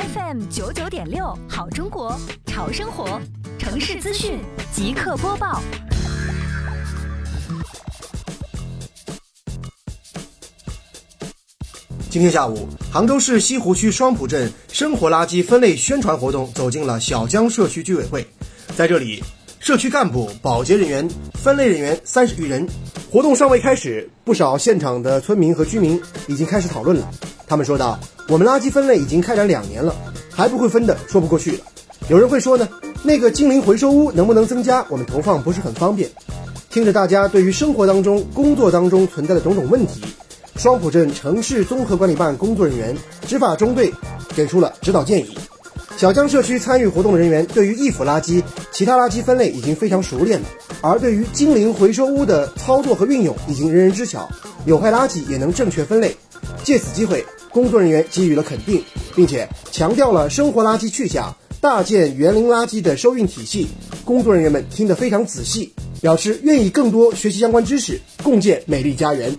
FM 九九点六，好中国，潮生活，城市资讯即刻播报。今天下午，杭州市西湖区双浦镇生活垃圾分类宣传活动走进了小江社区居委会，在这里，社区干部、保洁人员、分类人员三十余人。活动尚未开始，不少现场的村民和居民已经开始讨论了。他们说道：“我们垃圾分类已经开展两年了，还不会分的，说不过去了。”有人会说呢，那个精灵回收屋能不能增加？我们投放不是很方便。听着大家对于生活当中、工作当中存在的种种问题，双浦镇城市综合管理办工作人员、执法中队给出了指导建议。小江社区参与活动的人员对于易腐垃圾、其他垃圾分类已经非常熟练了，而对于精灵回收屋的操作和运用已经人人知晓，有害垃圾也能正确分类。借此机会，工作人员给予了肯定，并且强调了生活垃圾去向、大件园林垃圾的收运体系。工作人员们听得非常仔细，表示愿意更多学习相关知识，共建美丽家园。